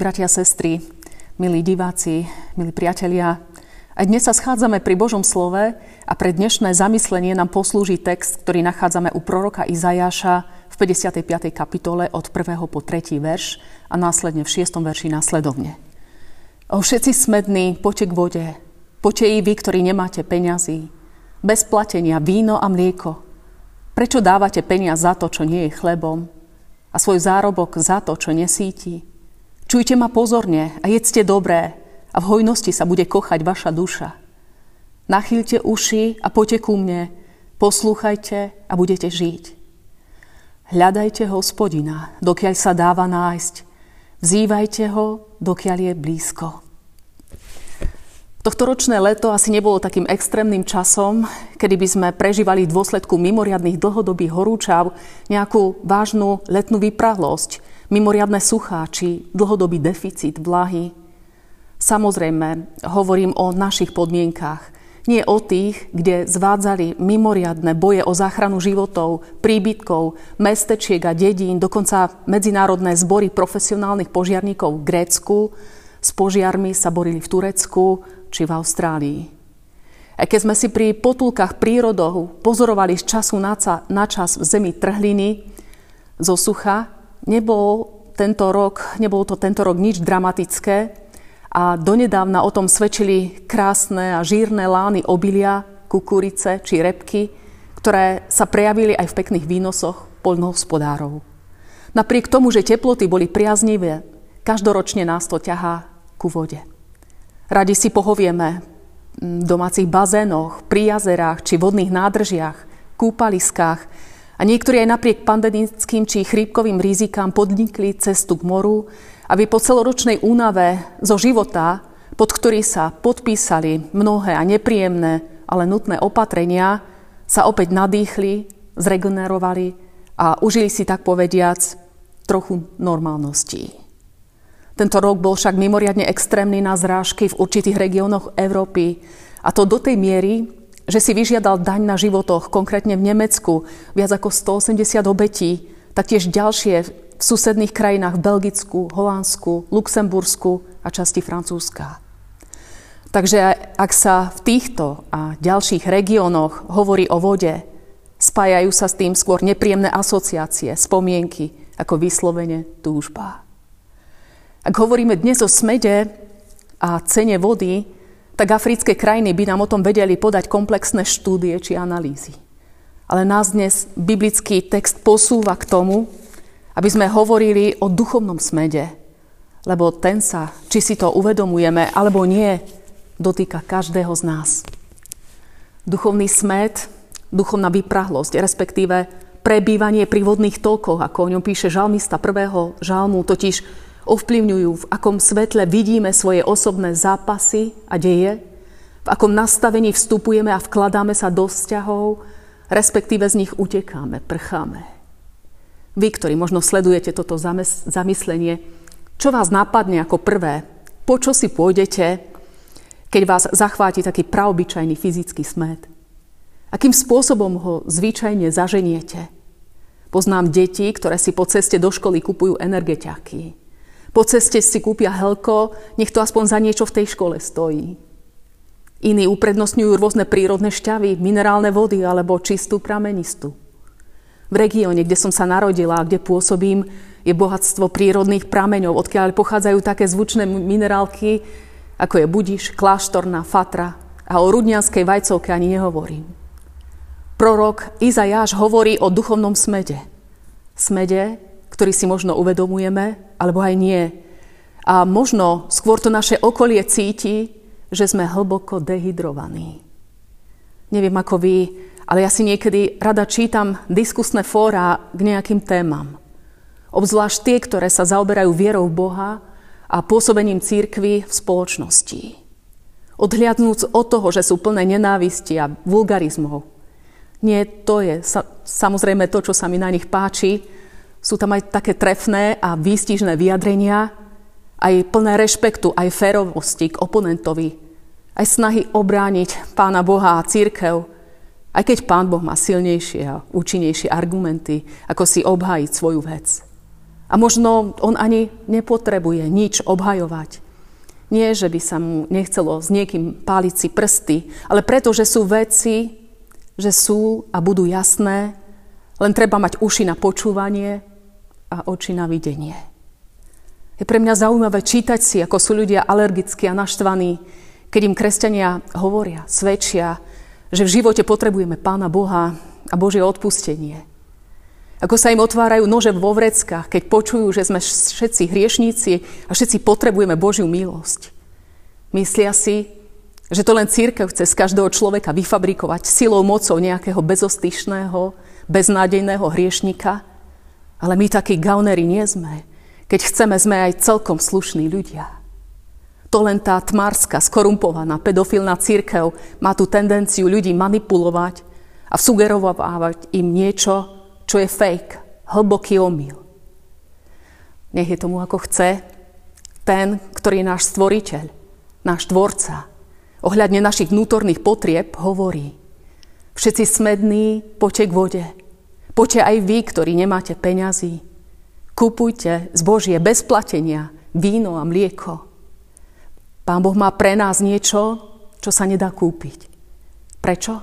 Bratia sestry, milí diváci, milí priatelia, aj dnes sa schádzame pri Božom slove a pre dnešné zamyslenie nám poslúži text, ktorý nachádzame u proroka Izajaša v 55. kapitole od 1. po 3. verš a následne v 6. verši následovne. O všetci smední, poďte k vode, poďte i vy, ktorí nemáte peňazí, bez platenia víno a mlieko. Prečo dávate peniaz za to, čo nie je chlebom a svoj zárobok za to, čo nesíti? Čujte ma pozorne a jedzte dobré a v hojnosti sa bude kochať vaša duša. Nachýlte uši a poďte ku mne, poslúchajte a budete žiť. Hľadajte hospodina, dokiaľ sa dáva nájsť. Vzývajte ho, dokiaľ je blízko. Tohtoročné leto asi nebolo takým extrémnym časom, kedy by sme prežívali v dôsledku mimoriadných dlhodobých horúčav nejakú vážnu letnú vyprahlosť, mimoriadne suchá či dlhodobý deficit vlahy. Samozrejme, hovorím o našich podmienkách, nie o tých, kde zvádzali mimoriadne boje o záchranu životov, príbytkov, mestečiek a dedín, dokonca medzinárodné zbory profesionálnych požiarníkov v Grécku, s požiarmi sa borili v Turecku či v Austrálii. A keď sme si pri potulkách prírodov pozorovali z času na čas v zemi trhliny zo sucha, nebol tento rok, nebolo to tento rok nič dramatické a donedávna o tom svedčili krásne a žírne lány obilia, kukurice či repky, ktoré sa prejavili aj v pekných výnosoch poľnohospodárov. Napriek tomu, že teploty boli priaznivé, každoročne nás to ťahá ku vode. Radi si pohovieme v domácich bazénoch, pri jazerách či vodných nádržiach, kúpaliskách, a niektorí aj napriek pandemickým či chrípkovým rizikám podnikli cestu k moru, aby po celoročnej únave zo života, pod ktorý sa podpísali mnohé a nepríjemné, ale nutné opatrenia, sa opäť nadýchli, zregenerovali a užili si tak povediac trochu normálnosti. Tento rok bol však mimoriadne extrémny na zrážky v určitých regiónoch Európy a to do tej miery, že si vyžiadal daň na životoch, konkrétne v Nemecku, viac ako 180 obetí, taktiež ďalšie v susedných krajinách v Belgicku, Holandsku, Luxembursku a časti Francúzska. Takže ak sa v týchto a ďalších regiónoch hovorí o vode, spájajú sa s tým skôr nepríjemné asociácie, spomienky, ako vyslovene túžba. Ak hovoríme dnes o smede a cene vody, tak africké krajiny by nám o tom vedeli podať komplexné štúdie či analýzy. Ale nás dnes biblický text posúva k tomu, aby sme hovorili o duchovnom smede, lebo ten sa, či si to uvedomujeme alebo nie, dotýka každého z nás. Duchovný smed, duchovná vyprahlosť, respektíve prebývanie pri vodných tokoch, ako o ňom píše žalmista prvého žalmu, totiž ovplyvňujú, v akom svetle vidíme svoje osobné zápasy a deje, v akom nastavení vstupujeme a vkladáme sa do vzťahov, respektíve z nich utekáme, prcháme. Vy, ktorí možno sledujete toto zamyslenie, čo vás napadne ako prvé, po čo si pôjdete, keď vás zachváti taký praobyčajný fyzický smet? Akým spôsobom ho zvyčajne zaženiete? Poznám deti, ktoré si po ceste do školy kupujú energetiaky, po ceste si kúpia helko, nech to aspoň za niečo v tej škole stojí. Iní uprednostňujú rôzne prírodné šťavy, minerálne vody alebo čistú pramenistu. V regióne, kde som sa narodila a kde pôsobím, je bohatstvo prírodných prameňov, odkiaľ pochádzajú také zvučné minerálky, ako je budiš, kláštorná, fatra a o rudnianskej vajcovke ani nehovorím. Prorok Izajáš hovorí o duchovnom smede. Smede, ktorý si možno uvedomujeme, alebo aj nie. A možno skôr to naše okolie cíti, že sme hlboko dehydrovaní. Neviem ako vy, ale ja si niekedy rada čítam diskusné fóra k nejakým témam. Obzvlášť tie, ktoré sa zaoberajú vierou Boha a pôsobením církvy v spoločnosti. Odhliadnúc od toho, že sú plné nenávisti a vulgarizmov. Nie, to je sa, samozrejme to, čo sa mi na nich páči, sú tam aj také trefné a výstižné vyjadrenia, aj plné rešpektu, aj férovosti k oponentovi, aj snahy obrániť Pána Boha a církev, aj keď Pán Boh má silnejšie a účinnejšie argumenty, ako si obhájiť svoju vec. A možno on ani nepotrebuje nič obhajovať. Nie, že by sa mu nechcelo s niekým páliť si prsty, ale preto, že sú veci, že sú a budú jasné, len treba mať uši na počúvanie a oči na videnie. Je pre mňa zaujímavé čítať si, ako sú ľudia alergickí a naštvaní, keď im kresťania hovoria, svedčia, že v živote potrebujeme Pána Boha a Božie odpustenie. Ako sa im otvárajú nože vo vreckách, keď počujú, že sme všetci hriešníci a všetci potrebujeme Božiu milosť. Myslia si, že to len církev chce z každého človeka vyfabrikovať silou mocou nejakého bezostyšného, beznádejného hriešnika, ale my takí gaunery nie sme. Keď chceme, sme aj celkom slušní ľudia. To len tá tmárska, skorumpovaná, pedofilná církev má tú tendenciu ľudí manipulovať a sugerovať im niečo, čo je fake, hlboký omyl. Nech je tomu ako chce, ten, ktorý je náš stvoriteľ, náš tvorca, ohľadne našich vnútorných potrieb hovorí. Všetci smední, poďte k vode. Poďte aj vy, ktorí nemáte peňazí. Kupujte zbožie bez platenia, víno a mlieko. Pán Boh má pre nás niečo, čo sa nedá kúpiť. Prečo?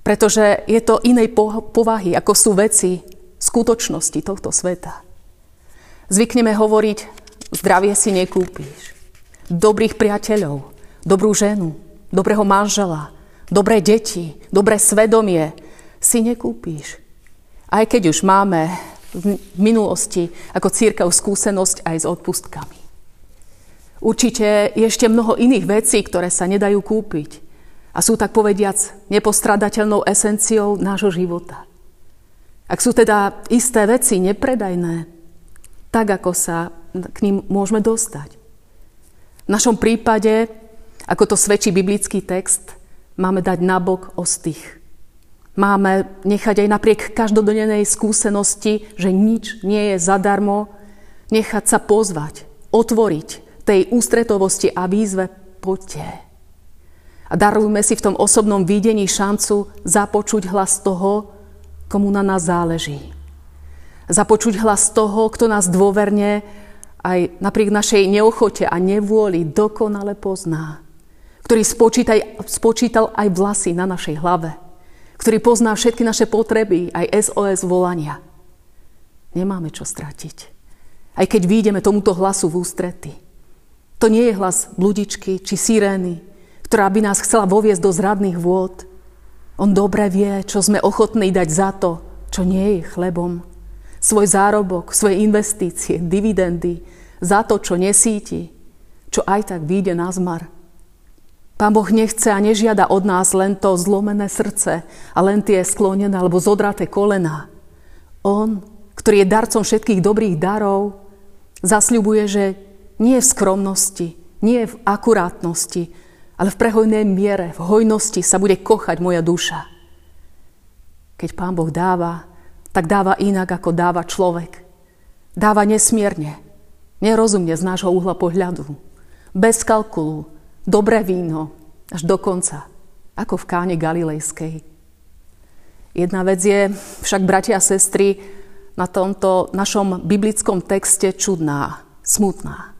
Pretože je to inej povahy, ako sú veci skutočnosti tohto sveta. Zvykneme hovoriť, zdravie si nekúpíš. Dobrých priateľov, dobrú ženu, dobrého manžela, dobré deti, dobré svedomie si nekúpíš. Aj keď už máme v minulosti ako církev skúsenosť aj s odpustkami. Určite je ešte mnoho iných vecí, ktoré sa nedajú kúpiť a sú tak povediac nepostradateľnou esenciou nášho života. Ak sú teda isté veci nepredajné, tak ako sa k ním môžeme dostať. V našom prípade, ako to svedčí biblický text, máme dať nabok ostých. Máme nechať aj napriek každodennej skúsenosti, že nič nie je zadarmo, nechať sa pozvať, otvoriť tej ústretovosti a výzve poďte. A darujme si v tom osobnom videní šancu započuť hlas toho, komu na nás záleží. Započuť hlas toho, kto nás dôverne aj napriek našej neochote a nevôli dokonale pozná. Ktorý spočítal aj vlasy na našej hlave. Ktorý pozná všetky naše potreby, aj SOS volania. Nemáme čo stratiť. Aj keď výjdeme tomuto hlasu v ústrety. To nie je hlas bludičky či sirény, ktorá by nás chcela voviesť do zradných vôd. On dobre vie, čo sme ochotní dať za to, čo nie je chlebom. Svoj zárobok, svoje investície, dividendy, za to, čo nesíti, čo aj tak vyjde na zmar. Pán Boh nechce a nežiada od nás len to zlomené srdce a len tie sklonené alebo zodraté kolená. On, ktorý je darcom všetkých dobrých darov, zasľubuje, že nie v skromnosti, nie v akurátnosti, ale v prehojnej miere, v hojnosti sa bude kochať moja duša. Keď Pán Boh dáva, tak dáva inak, ako dáva človek. Dáva nesmierne, nerozumne z nášho uhla pohľadu, bez kalkulu, dobré víno, až do konca, ako v káne Galilejskej. Jedna vec je však, bratia a sestry, na tomto našom biblickom texte čudná, smutná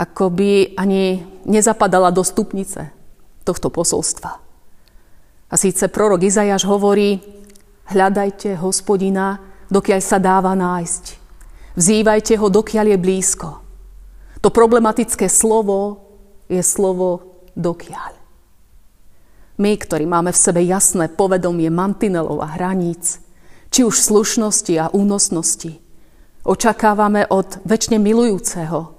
ako by ani nezapadala do stupnice tohto posolstva. A síce prorok Izajáš hovorí, hľadajte hospodina, dokiaľ sa dáva nájsť. Vzývajte ho, dokiaľ je blízko. To problematické slovo je slovo dokiaľ. My, ktorí máme v sebe jasné povedomie mantinelov a hraníc, či už slušnosti a únosnosti, očakávame od väčšine milujúceho,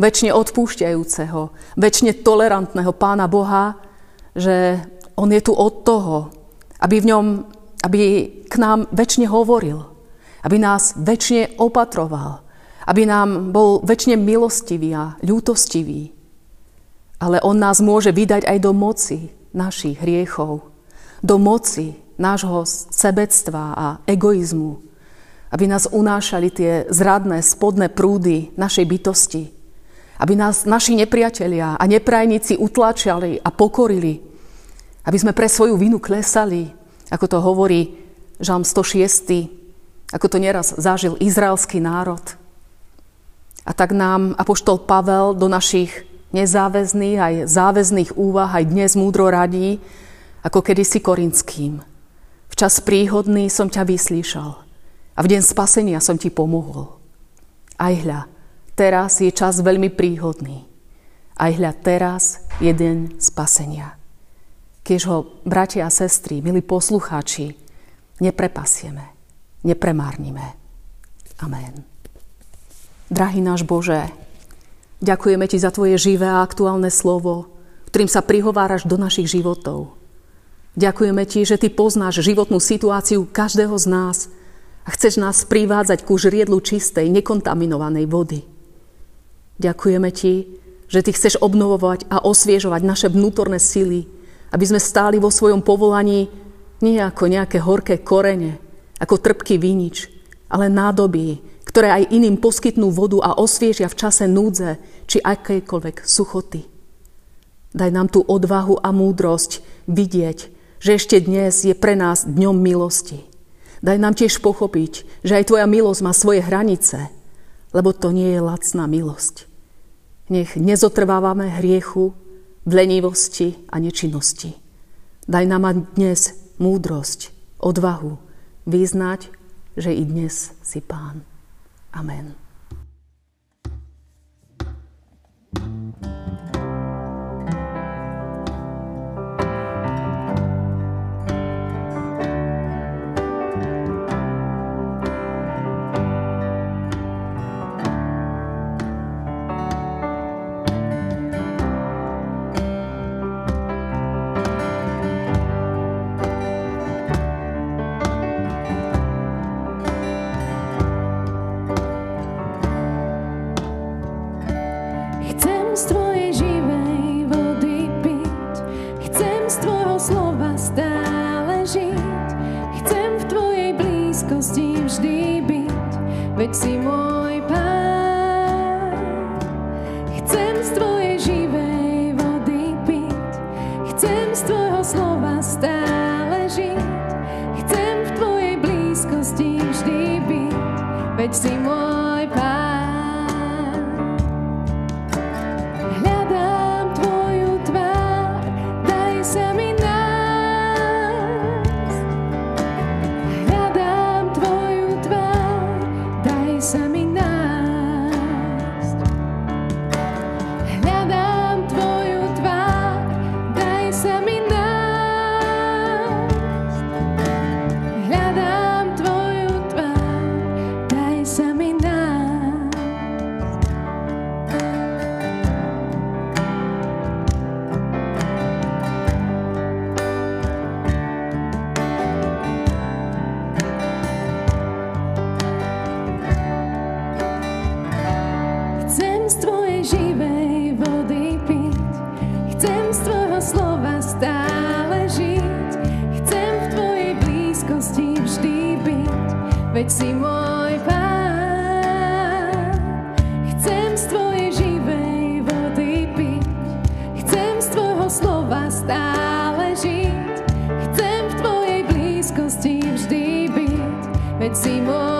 väčšine odpúšťajúceho, väčšine tolerantného Pána Boha, že On je tu od toho, aby, v ňom, aby k nám väčšine hovoril, aby nás väčšine opatroval, aby nám bol väčšine milostivý a ľútostivý. Ale On nás môže vydať aj do moci našich hriechov, do moci nášho sebectva a egoizmu, aby nás unášali tie zradné spodné prúdy našej bytosti, aby nás naši nepriatelia a neprajníci utlačali a pokorili. Aby sme pre svoju vinu klesali, ako to hovorí Žalm 106. ako to neraz zažil izraelský národ. A tak nám Apoštol Pavel do našich nezáväzných aj záväzných úvah aj dnes múdro radí, ako kedysi korinským. V čas príhodný som ťa vyslíšal a v deň spasenia som ti pomohol. Aj hľa, teraz je čas veľmi príhodný. Aj hľa, teraz je deň spasenia. Keď ho, bratia a sestry, milí poslucháči, neprepasieme, nepremárnime. Amen. Drahý náš Bože, ďakujeme Ti za Tvoje živé a aktuálne slovo, ktorým sa prihováraš do našich životov. Ďakujeme Ti, že Ty poznáš životnú situáciu každého z nás a chceš nás privádzať ku žriedlu čistej, nekontaminovanej vody. Ďakujeme Ti, že Ty chceš obnovovať a osviežovať naše vnútorné sily, aby sme stáli vo svojom povolaní nie ako nejaké horké korene, ako trpký vinič, ale nádoby, ktoré aj iným poskytnú vodu a osviežia v čase núdze či akejkoľvek suchoty. Daj nám tú odvahu a múdrosť vidieť, že ešte dnes je pre nás dňom milosti. Daj nám tiež pochopiť, že aj Tvoja milosť má svoje hranice, lebo to nie je lacná milosť. Nech nezotrvávame hriechu, v lenivosti a nečinnosti. Daj nám dnes múdrosť, odvahu vyznať, že i dnes si Pán. Amen. z Tvojej živej vody piť, chcem z Tvojho slova stále žiť, v Tvojej blízkosti vždy byť, veď si môj pán. Z Tvojej živej vody piť, chcem z Tvojho slova stále žiť, v Tvojej blízkosti vždy byť, veď si môj pán. Veď si môj pán. Chcem z tvojej živej vody piť, chcem z tvojho slova stále žiť, chcem v tvojej blízkosti vždy byť, veď si môj